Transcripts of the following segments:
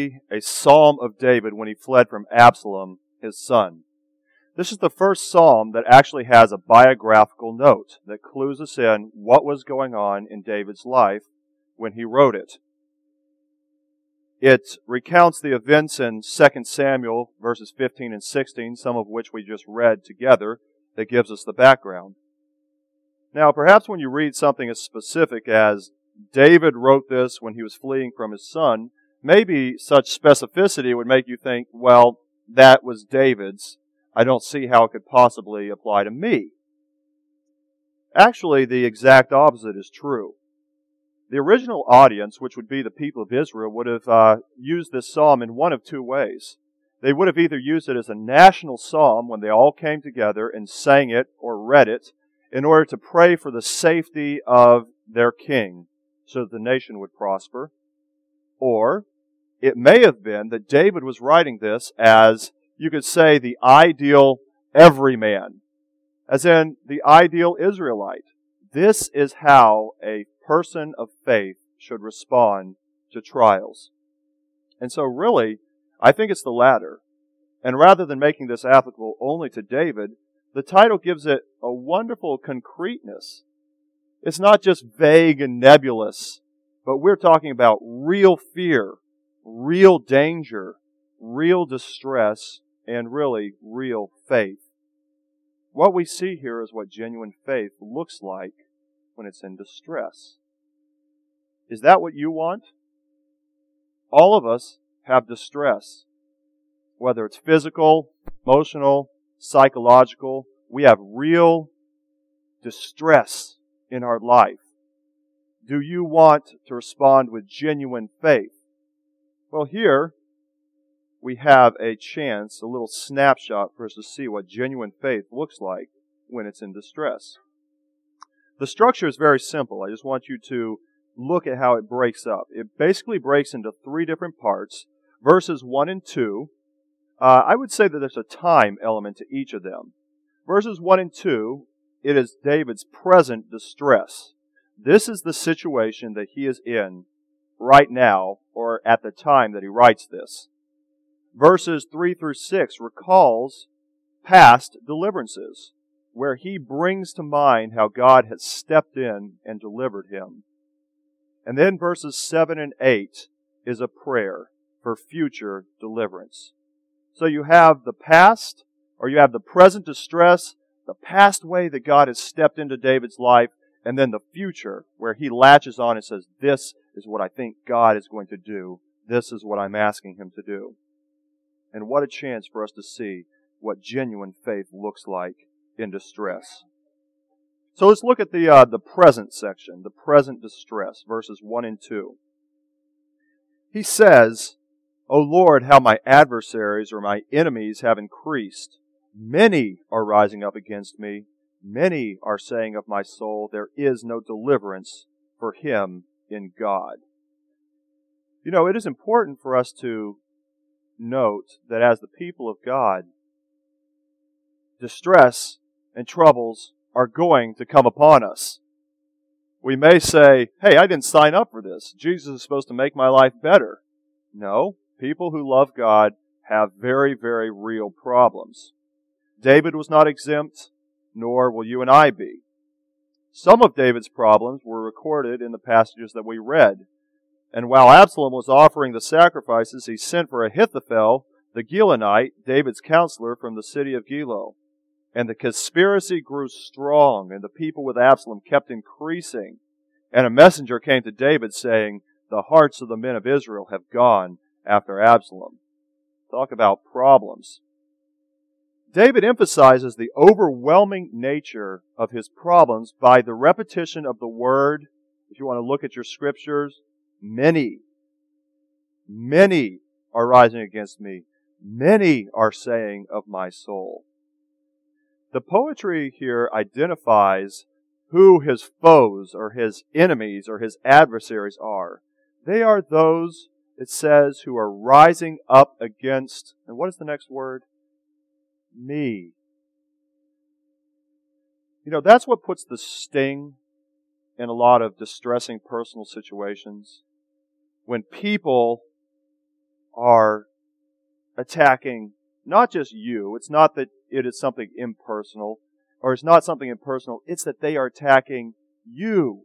a psalm of David when he fled from Absalom, his son. This is the first psalm that actually has a biographical note that clues us in what was going on in David's life when he wrote it. It recounts the events in 2 Samuel verses 15 and 16, some of which we just read together, that gives us the background. Now, perhaps when you read something as specific as David wrote this when he was fleeing from his son, maybe such specificity would make you think, well, that was David's I don't see how it could possibly apply to me. Actually, the exact opposite is true. The original audience, which would be the people of Israel, would have uh, used this psalm in one of two ways. They would have either used it as a national psalm when they all came together and sang it or read it in order to pray for the safety of their king so that the nation would prosper. Or it may have been that David was writing this as you could say, the ideal everyman, as in the ideal Israelite. This is how a person of faith should respond to trials. And so, really, I think it's the latter. And rather than making this applicable only to David, the title gives it a wonderful concreteness. It's not just vague and nebulous, but we're talking about real fear, real danger, real distress, and really real faith. What we see here is what genuine faith looks like when it's in distress. Is that what you want? All of us have distress. Whether it's physical, emotional, psychological, we have real distress in our life. Do you want to respond with genuine faith? Well, here, we have a chance, a little snapshot for us to see what genuine faith looks like when it's in distress. The structure is very simple. I just want you to look at how it breaks up. It basically breaks into three different parts. Verses 1 and 2, uh, I would say that there's a time element to each of them. Verses 1 and 2, it is David's present distress. This is the situation that he is in right now, or at the time that he writes this verses 3 through 6 recalls past deliverances, where he brings to mind how God has stepped in and delivered him. And then verses 7 and 8 is a prayer for future deliverance. So you have the past, or you have the present distress, the past way that God has stepped into David's life, and then the future, where he latches on and says, This is what I think God is going to do. This is what I'm asking him to do. And what a chance for us to see what genuine faith looks like in distress. So let's look at the uh, the present section, the present distress, verses one and two. He says, "O Lord, how my adversaries or my enemies have increased. Many are rising up against me. Many are saying of my soul, there is no deliverance for him in God." You know, it is important for us to note that as the people of God, distress and troubles are going to come upon us. We may say, hey, I didn't sign up for this. Jesus is supposed to make my life better. No, people who love God have very, very real problems. David was not exempt, nor will you and I be. Some of David's problems were recorded in the passages that we read. And while Absalom was offering the sacrifices, he sent for Ahithophel, the Gilonite, David's counselor from the city of Gilo. And the conspiracy grew strong, and the people with Absalom kept increasing. And a messenger came to David saying, The hearts of the men of Israel have gone after Absalom. Talk about problems. David emphasizes the overwhelming nature of his problems by the repetition of the word. If you want to look at your scriptures, Many, many are rising against me. Many are saying of my soul. The poetry here identifies who his foes or his enemies or his adversaries are. They are those, it says, who are rising up against, and what is the next word? Me. You know, that's what puts the sting in a lot of distressing personal situations when people are attacking not just you. It's not that it is something impersonal, or it's not something impersonal. It's that they are attacking you.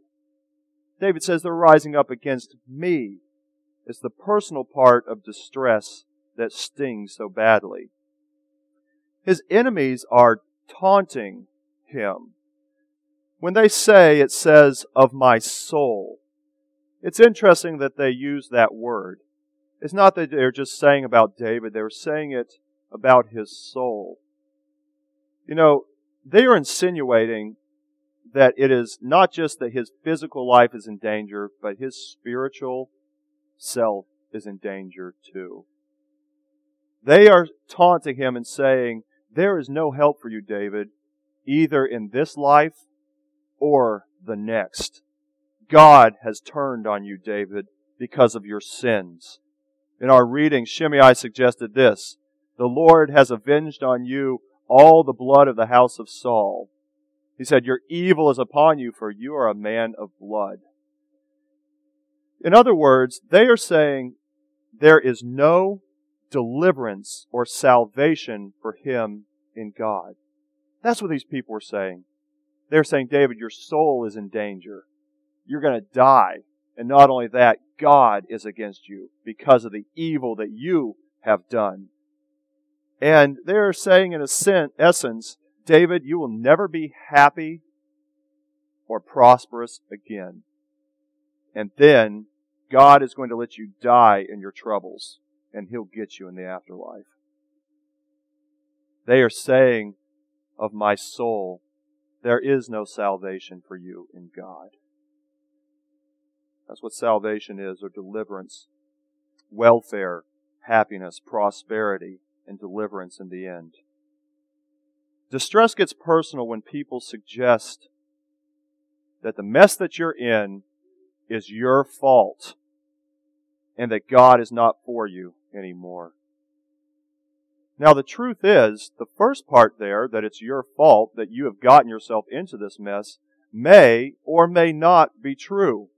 David says they're rising up against me. It's the personal part of distress that stings so badly. His enemies are taunting him. When they say, it says, of my soul, it's interesting that they use that word. It's not that they're just saying about David, they're saying it about his soul. You know, they are insinuating that it is not just that his physical life is in danger, but his spiritual self is in danger too. They are taunting him and saying, There is no help for you, David, either in this life or the next. God has turned on you, David, because of your sins. In our reading, Shimei suggested this The Lord has avenged on you all the blood of the house of Saul. He said, Your evil is upon you, for you are a man of blood. In other words, they are saying there is no deliverance or salvation for him in God. That's what these people are saying. They're saying, David, your soul is in danger. You're going to die. And not only that, God is against you because of the evil that you have done. And they're saying, in a essence, David, you will never be happy or prosperous again. And then God is going to let you die in your troubles, and He'll get you in the afterlife. They are saying of my soul, there is no salvation for you in God. That's what salvation is, or deliverance, welfare, happiness, prosperity, and deliverance in the end. Distress gets personal when people suggest that the mess that you're in is your fault and that God is not for you anymore. Now, the truth is, the first part there, that it's your fault that you have gotten yourself into this mess, may or may not be true.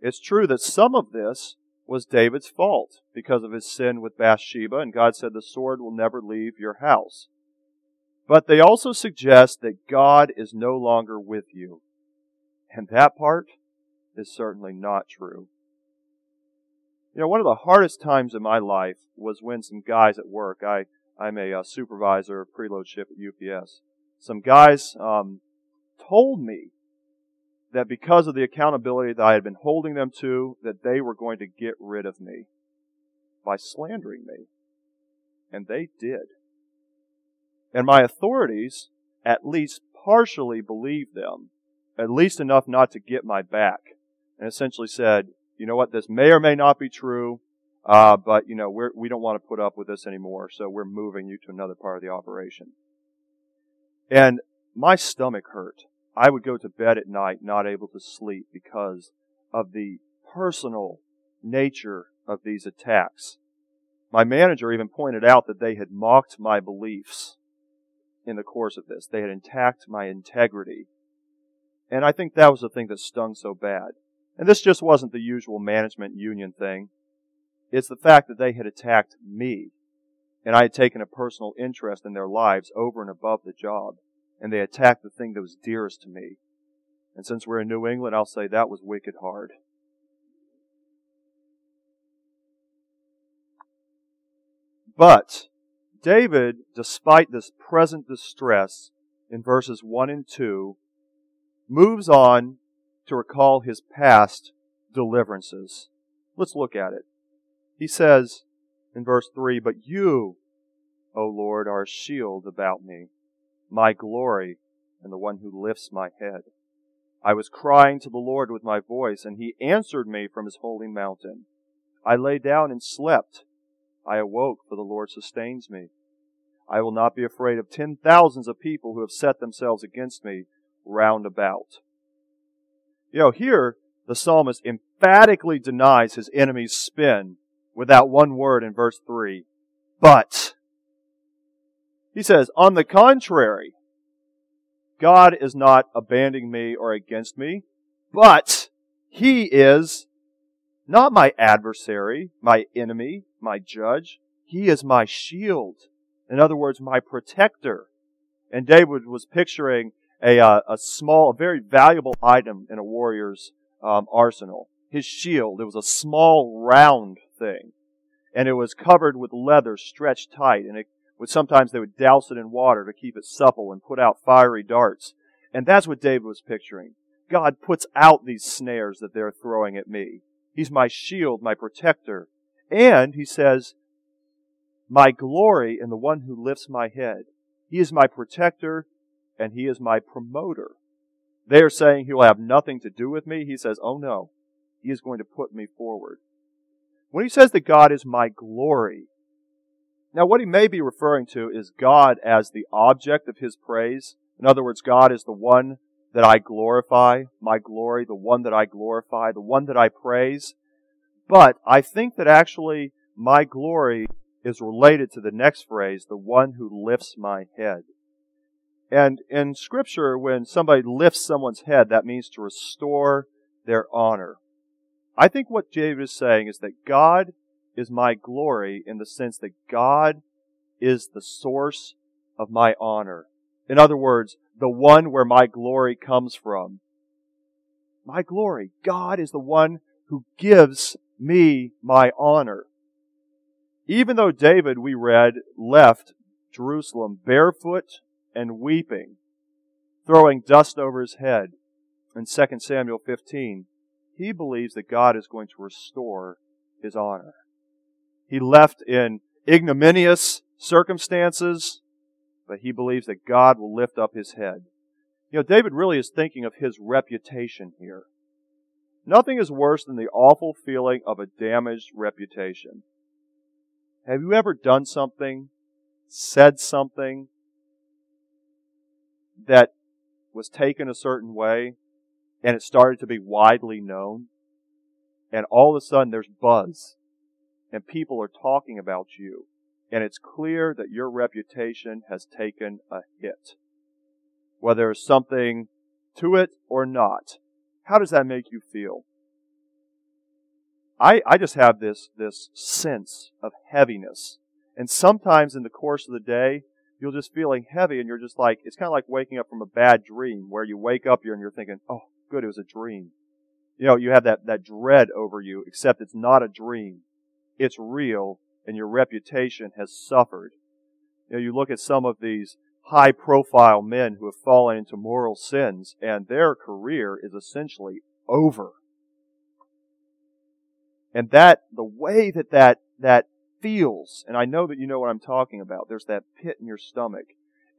It's true that some of this was David's fault because of his sin with Bathsheba, and God said, The sword will never leave your house. But they also suggest that God is no longer with you. And that part is certainly not true. You know, one of the hardest times in my life was when some guys at work, I, I'm a uh, supervisor of preload ship at UPS, some guys um, told me that because of the accountability that I had been holding them to, that they were going to get rid of me by slandering me. And they did. And my authorities at least partially believed them, at least enough not to get my back, and essentially said, you know what, this may or may not be true, uh, but you know we're, we don't want to put up with this anymore, so we're moving you to another part of the operation. And my stomach hurt. I would go to bed at night not able to sleep because of the personal nature of these attacks. My manager even pointed out that they had mocked my beliefs in the course of this. They had attacked my integrity. And I think that was the thing that stung so bad. And this just wasn't the usual management union thing. It's the fact that they had attacked me. And I had taken a personal interest in their lives over and above the job and they attacked the thing that was dearest to me. And since we're in New England, I'll say that was wicked hard. But David, despite this present distress in verses 1 and 2, moves on to recall his past deliverances. Let's look at it. He says in verse 3 But you, O Lord, are a shield about me my glory and the one who lifts my head. I was crying to the Lord with my voice, and he answered me from his holy mountain. I lay down and slept. I awoke, for the Lord sustains me. I will not be afraid of ten thousands of people who have set themselves against me round about. You know, here the psalmist emphatically denies his enemy's spin without one word in verse 3. But. He says, on the contrary, God is not abandoning me or against me, but He is not my adversary, my enemy, my judge. He is my shield. In other words, my protector. And David was picturing a, uh, a small, a very valuable item in a warrior's um, arsenal. His shield. It was a small, round thing. And it was covered with leather stretched tight. And it would sometimes they would douse it in water to keep it supple and put out fiery darts. And that's what David was picturing. God puts out these snares that they're throwing at me. He's my shield, my protector. And he says, my glory in the one who lifts my head. He is my protector and he is my promoter. They are saying he will have nothing to do with me. He says, oh no, he is going to put me forward. When he says that God is my glory, now what he may be referring to is God as the object of his praise. In other words, God is the one that I glorify, my glory, the one that I glorify, the one that I praise. But I think that actually my glory is related to the next phrase, the one who lifts my head. And in scripture, when somebody lifts someone's head, that means to restore their honor. I think what David is saying is that God is my glory in the sense that God is the source of my honor. In other words, the one where my glory comes from. My glory. God is the one who gives me my honor. Even though David, we read, left Jerusalem barefoot and weeping, throwing dust over his head in 2 Samuel 15, he believes that God is going to restore his honor. He left in ignominious circumstances, but he believes that God will lift up his head. You know, David really is thinking of his reputation here. Nothing is worse than the awful feeling of a damaged reputation. Have you ever done something, said something that was taken a certain way and it started to be widely known? And all of a sudden there's buzz and people are talking about you and it's clear that your reputation has taken a hit. Whether there's something to it or not. How does that make you feel? I, I just have this, this sense of heaviness. And sometimes in the course of the day, you'll just feeling heavy and you're just like, it's kind of like waking up from a bad dream where you wake up here and you're thinking, oh, good, it was a dream. You know, you have that, that dread over you, except it's not a dream. It's real and your reputation has suffered. You know, you look at some of these high profile men who have fallen into moral sins and their career is essentially over. And that, the way that that, that feels, and I know that you know what I'm talking about, there's that pit in your stomach.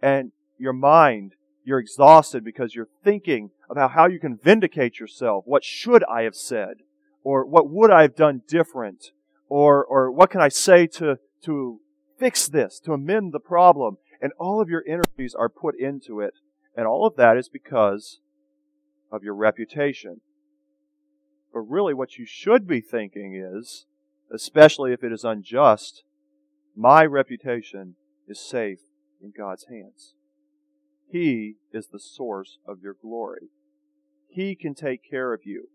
And your mind, you're exhausted because you're thinking about how you can vindicate yourself. What should I have said? Or what would I have done different? Or, or what can I say to, to fix this, to amend the problem? And all of your energies are put into it. And all of that is because of your reputation. But really, what you should be thinking is, especially if it is unjust, my reputation is safe in God's hands. He is the source of your glory. He can take care of you.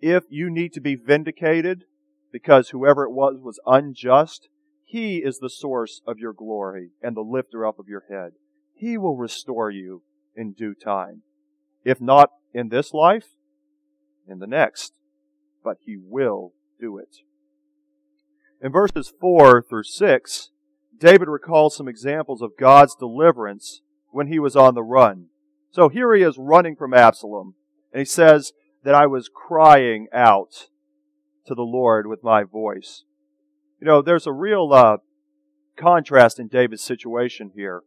If you need to be vindicated because whoever it was was unjust, He is the source of your glory and the lifter up of your head. He will restore you in due time. If not in this life, in the next, but he will do it. In verses 4 through 6, David recalls some examples of God's deliverance when he was on the run. So here he is running from Absalom, and he says that I was crying out to the Lord with my voice. You know, there's a real uh, contrast in David's situation here.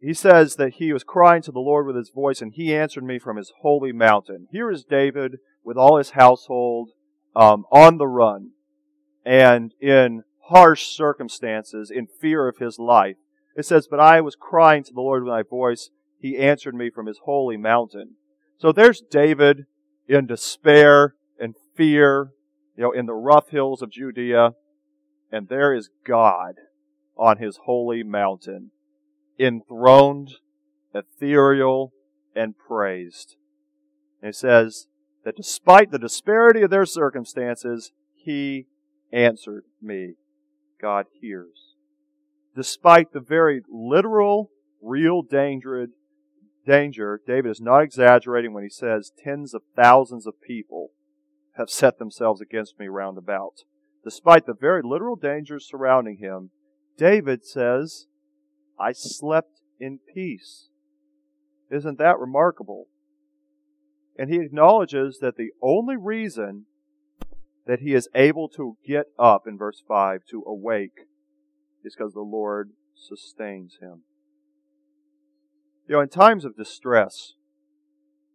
He says that he was crying to the Lord with his voice, and he answered me from his holy mountain. Here is David with all his household um, on the run and in harsh circumstances, in fear of his life. It says, But I was crying to the Lord with my voice. He answered me from his holy mountain. So there's David in despair and fear, you know, in the rough hills of Judea. And there is God on his holy mountain, enthroned, ethereal, and praised. And it says, that despite the disparity of their circumstances, he answered me God hears. Despite the very literal, real danger, danger, David is not exaggerating when he says tens of thousands of people have set themselves against me round about. Despite the very literal dangers surrounding him, David says, I slept in peace. Isn't that remarkable? And he acknowledges that the only reason that he is able to get up in verse 5 to awake is because the Lord sustains him. You know, in times of distress,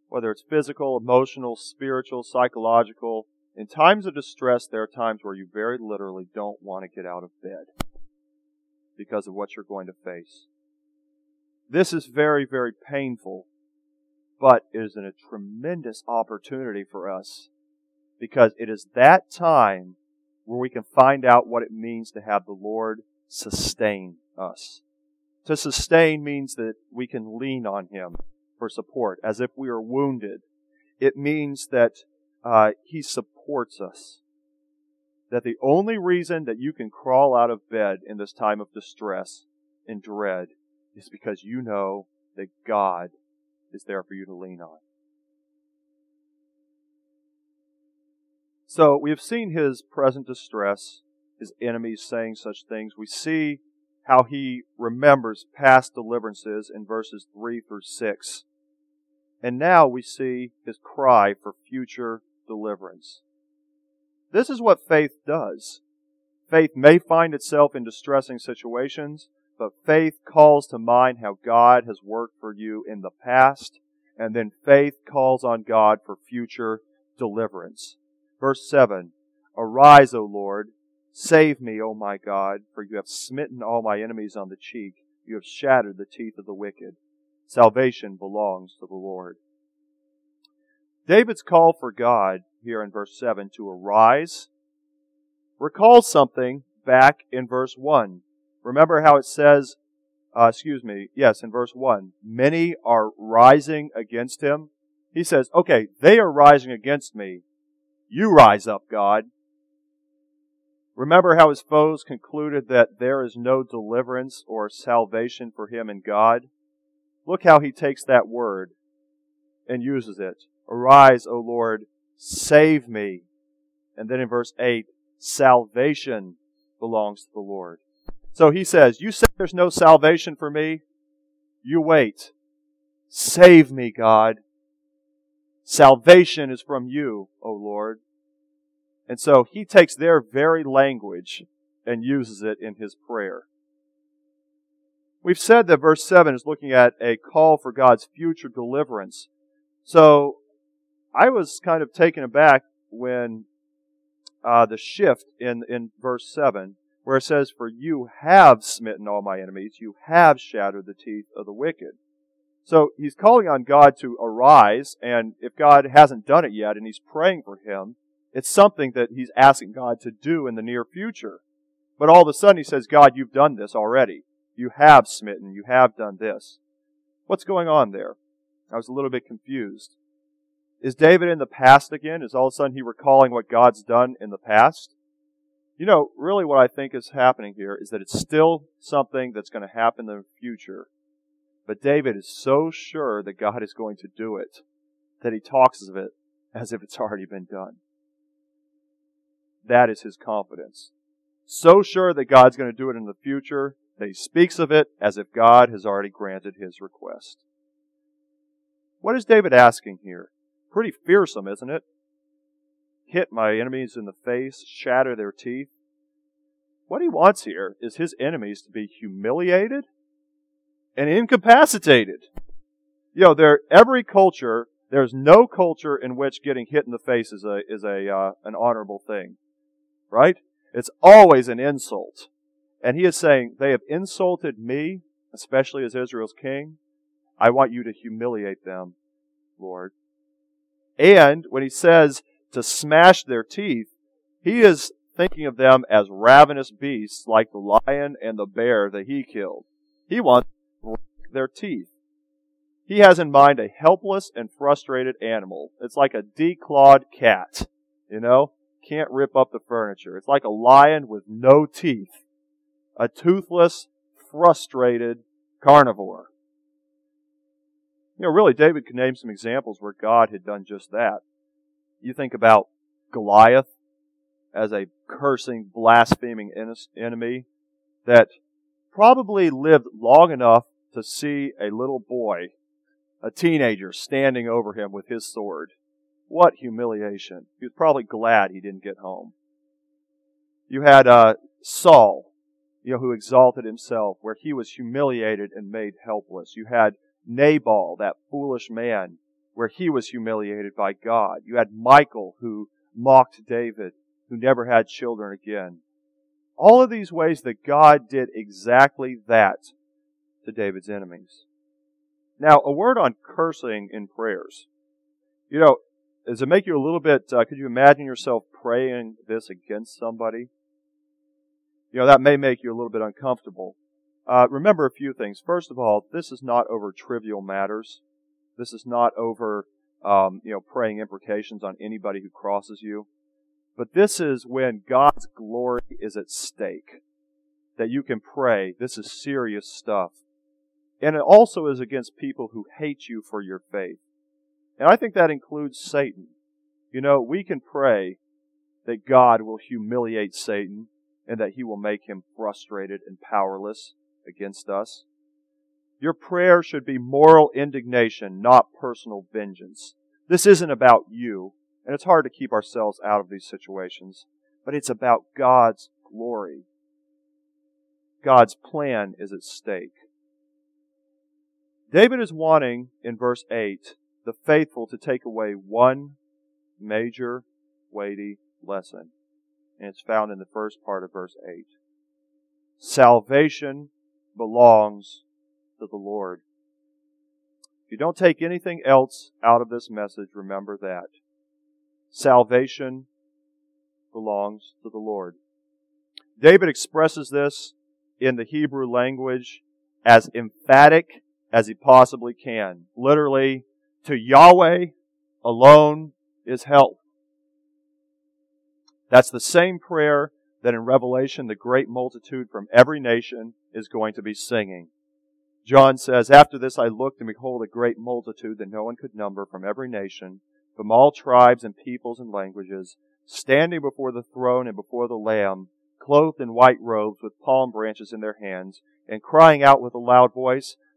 whether it's physical, emotional, spiritual, psychological, in times of distress, there are times where you very literally don't want to get out of bed because of what you're going to face. This is very, very painful, but it is a tremendous opportunity for us because it is that time where we can find out what it means to have the Lord sustain us. To sustain means that we can lean on Him for support, as if we are wounded. It means that uh, He supports us. That the only reason that you can crawl out of bed in this time of distress and dread is because you know that God is there for you to lean on. So we have seen his present distress, his enemies saying such things. We see how he remembers past deliverances in verses 3 through 6. And now we see his cry for future deliverance. This is what faith does. Faith may find itself in distressing situations, but faith calls to mind how God has worked for you in the past, and then faith calls on God for future deliverance. Verse 7 Arise, O Lord, save me, O my God, for you have smitten all my enemies on the cheek, you have shattered the teeth of the wicked. Salvation belongs to the Lord. David's call for God here in verse 7 to arise recalls something back in verse 1. Remember how it says, uh, excuse me, yes, in verse 1, many are rising against him. He says, okay, they are rising against me. You rise up, God. Remember how his foes concluded that there is no deliverance or salvation for him in God? Look how he takes that word and uses it. Arise, O Lord, save me. And then in verse 8, salvation belongs to the Lord. So he says, You say there's no salvation for me? You wait. Save me, God. Salvation is from you, O Lord. And so he takes their very language and uses it in his prayer. We've said that verse 7 is looking at a call for God's future deliverance. So I was kind of taken aback when uh, the shift in, in verse 7, where it says, For you have smitten all my enemies, you have shattered the teeth of the wicked. So he's calling on God to arise, and if God hasn't done it yet and he's praying for him, it's something that he's asking God to do in the near future. But all of a sudden he says, God, you've done this already. You have smitten. You have done this. What's going on there? I was a little bit confused. Is David in the past again? Is all of a sudden he recalling what God's done in the past? You know, really what I think is happening here is that it's still something that's going to happen in the future. But David is so sure that God is going to do it that he talks of it as if it's already been done. That is his confidence. So sure that God's going to do it in the future that he speaks of it as if God has already granted his request. What is David asking here? Pretty fearsome, isn't it? Hit my enemies in the face, shatter their teeth. What he wants here is his enemies to be humiliated and incapacitated. You know, there every culture, there's no culture in which getting hit in the face is a is a uh, an honorable thing, right? It's always an insult, and he is saying they have insulted me, especially as Israel's king. I want you to humiliate them, Lord. And when he says to smash their teeth, he is thinking of them as ravenous beasts like the lion and the bear that he killed. He wants their teeth. He has in mind a helpless and frustrated animal. It's like a declawed cat, you know? Can't rip up the furniture. It's like a lion with no teeth a toothless, frustrated carnivore. You know, really, David could name some examples where God had done just that. You think about Goliath as a cursing, blaspheming enemy that probably lived long enough to see a little boy, a teenager, standing over him with his sword. What humiliation. He was probably glad he didn't get home. You had uh, Saul, you know, who exalted himself, where he was humiliated and made helpless. You had Nabal, that foolish man, where he was humiliated by God. You had Michal, who mocked David, who never had children again. All of these ways that God did exactly that to David's enemies. Now, a word on cursing in prayers. You know, does it make you a little bit, uh, could you imagine yourself praying this against somebody? You know, that may make you a little bit uncomfortable. Uh, remember a few things. First of all, this is not over trivial matters. This is not over, um, you know, praying imprecations on anybody who crosses you. But this is when God's glory is at stake. That you can pray. This is serious stuff. And it also is against people who hate you for your faith. And I think that includes Satan. You know, we can pray that God will humiliate Satan and that he will make him frustrated and powerless against us. Your prayer should be moral indignation, not personal vengeance. This isn't about you, and it's hard to keep ourselves out of these situations, but it's about God's glory. God's plan is at stake. David is wanting, in verse 8, the faithful to take away one major, weighty lesson. And it's found in the first part of verse 8. Salvation belongs to the Lord. If you don't take anything else out of this message, remember that. Salvation belongs to the Lord. David expresses this in the Hebrew language as emphatic as he possibly can. Literally, to Yahweh alone is help. That's the same prayer that in Revelation the great multitude from every nation is going to be singing. John says, After this I looked and behold a great multitude that no one could number from every nation, from all tribes and peoples and languages, standing before the throne and before the Lamb, clothed in white robes with palm branches in their hands, and crying out with a loud voice,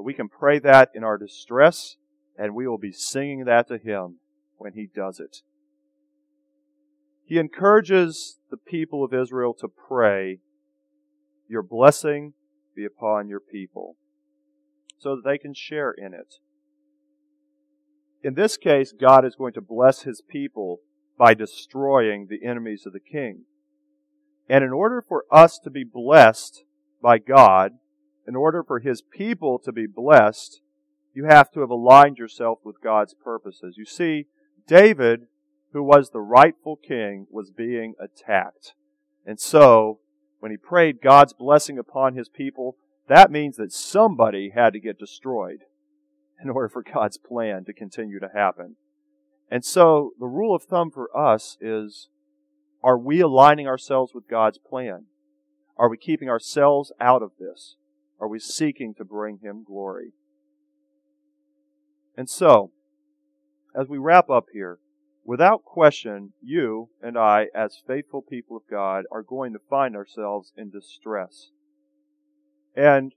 So we can pray that in our distress, and we will be singing that to Him when He does it. He encourages the people of Israel to pray, Your blessing be upon your people, so that they can share in it. In this case, God is going to bless His people by destroying the enemies of the king. And in order for us to be blessed by God, in order for his people to be blessed, you have to have aligned yourself with God's purposes. You see, David, who was the rightful king, was being attacked. And so, when he prayed God's blessing upon his people, that means that somebody had to get destroyed in order for God's plan to continue to happen. And so, the rule of thumb for us is are we aligning ourselves with God's plan? Are we keeping ourselves out of this? Are we seeking to bring Him glory? And so, as we wrap up here, without question, you and I, as faithful people of God, are going to find ourselves in distress. And,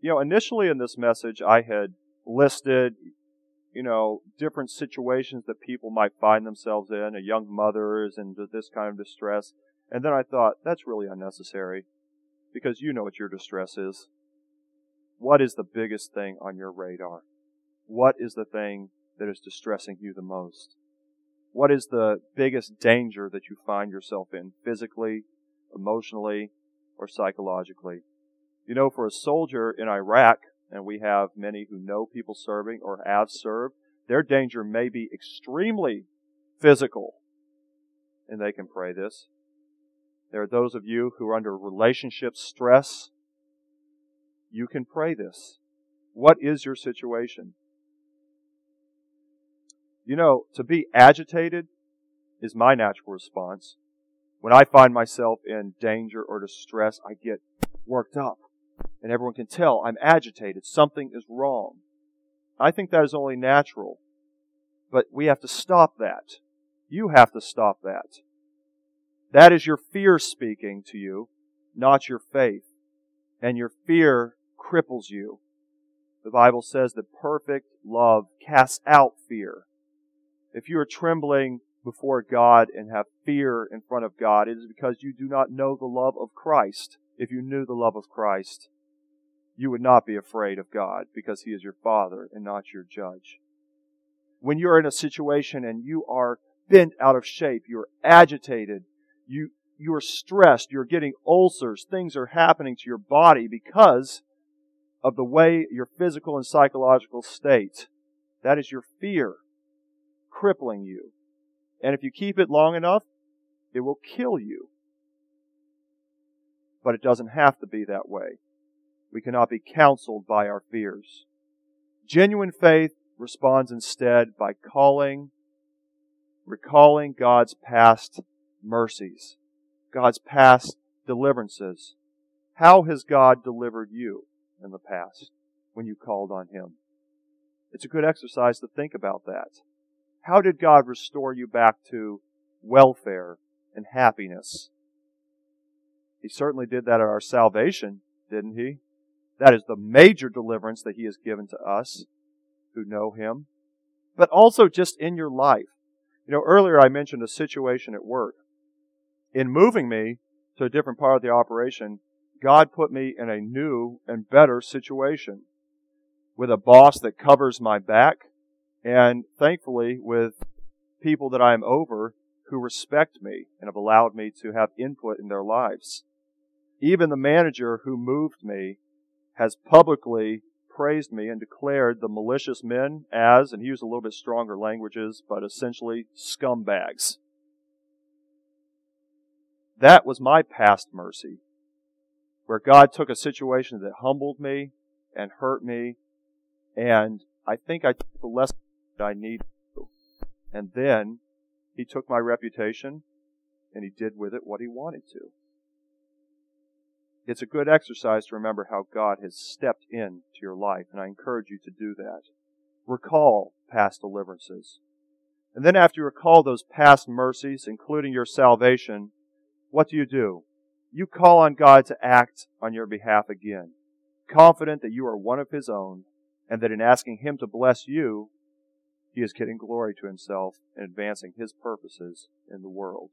you know, initially in this message, I had listed, you know, different situations that people might find themselves in, a young mother is in this kind of distress. And then I thought, that's really unnecessary because you know what your distress is. What is the biggest thing on your radar? What is the thing that is distressing you the most? What is the biggest danger that you find yourself in physically, emotionally, or psychologically? You know, for a soldier in Iraq, and we have many who know people serving or have served, their danger may be extremely physical. And they can pray this. There are those of you who are under relationship stress. You can pray this. What is your situation? You know, to be agitated is my natural response. When I find myself in danger or distress, I get worked up. And everyone can tell I'm agitated. Something is wrong. I think that is only natural. But we have to stop that. You have to stop that. That is your fear speaking to you, not your faith. And your fear cripples you. The Bible says that perfect love casts out fear. If you are trembling before God and have fear in front of God, it is because you do not know the love of Christ. If you knew the love of Christ, you would not be afraid of God because He is your Father and not your judge. When you're in a situation and you are bent out of shape, you're agitated, you, you are stressed, you're getting ulcers, things are happening to your body because of the way your physical and psychological state. That is your fear crippling you. And if you keep it long enough, it will kill you. But it doesn't have to be that way. We cannot be counseled by our fears. Genuine faith responds instead by calling, recalling God's past mercies, God's past deliverances. How has God delivered you in the past when you called on Him? It's a good exercise to think about that. How did God restore you back to welfare and happiness? He certainly did that at our salvation, didn't he? That is the major deliverance that he has given to us who know him. But also just in your life. You know, earlier I mentioned a situation at work. In moving me to a different part of the operation, God put me in a new and better situation with a boss that covers my back, and thankfully with people that I am over who respect me and have allowed me to have input in their lives. Even the manager who moved me has publicly praised me and declared the malicious men as, and he used a little bit stronger languages, but essentially scumbags. That was my past mercy, where God took a situation that humbled me and hurt me, and I think I took the lesson I need to. And then he took my reputation and he did with it what he wanted to. It's a good exercise to remember how God has stepped into your life, and I encourage you to do that. Recall past deliverances. And then after you recall those past mercies, including your salvation, what do you do? You call on God to act on your behalf again, confident that you are one of His own, and that in asking Him to bless you, he is getting glory to himself and advancing his purposes in the world.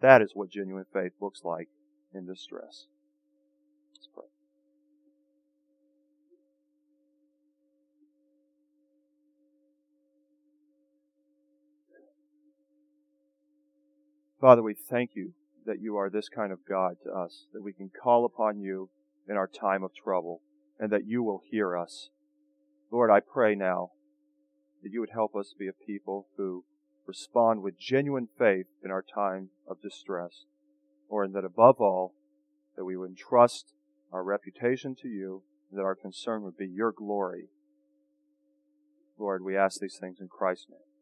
That is what genuine faith looks like in distress. Father, we thank you that you are this kind of God to us, that we can call upon you in our time of trouble, and that you will hear us. Lord, I pray now that you would help us be a people who respond with genuine faith in our time of distress, or that above all, that we would entrust our reputation to you, and that our concern would be your glory. Lord, we ask these things in Christ's name.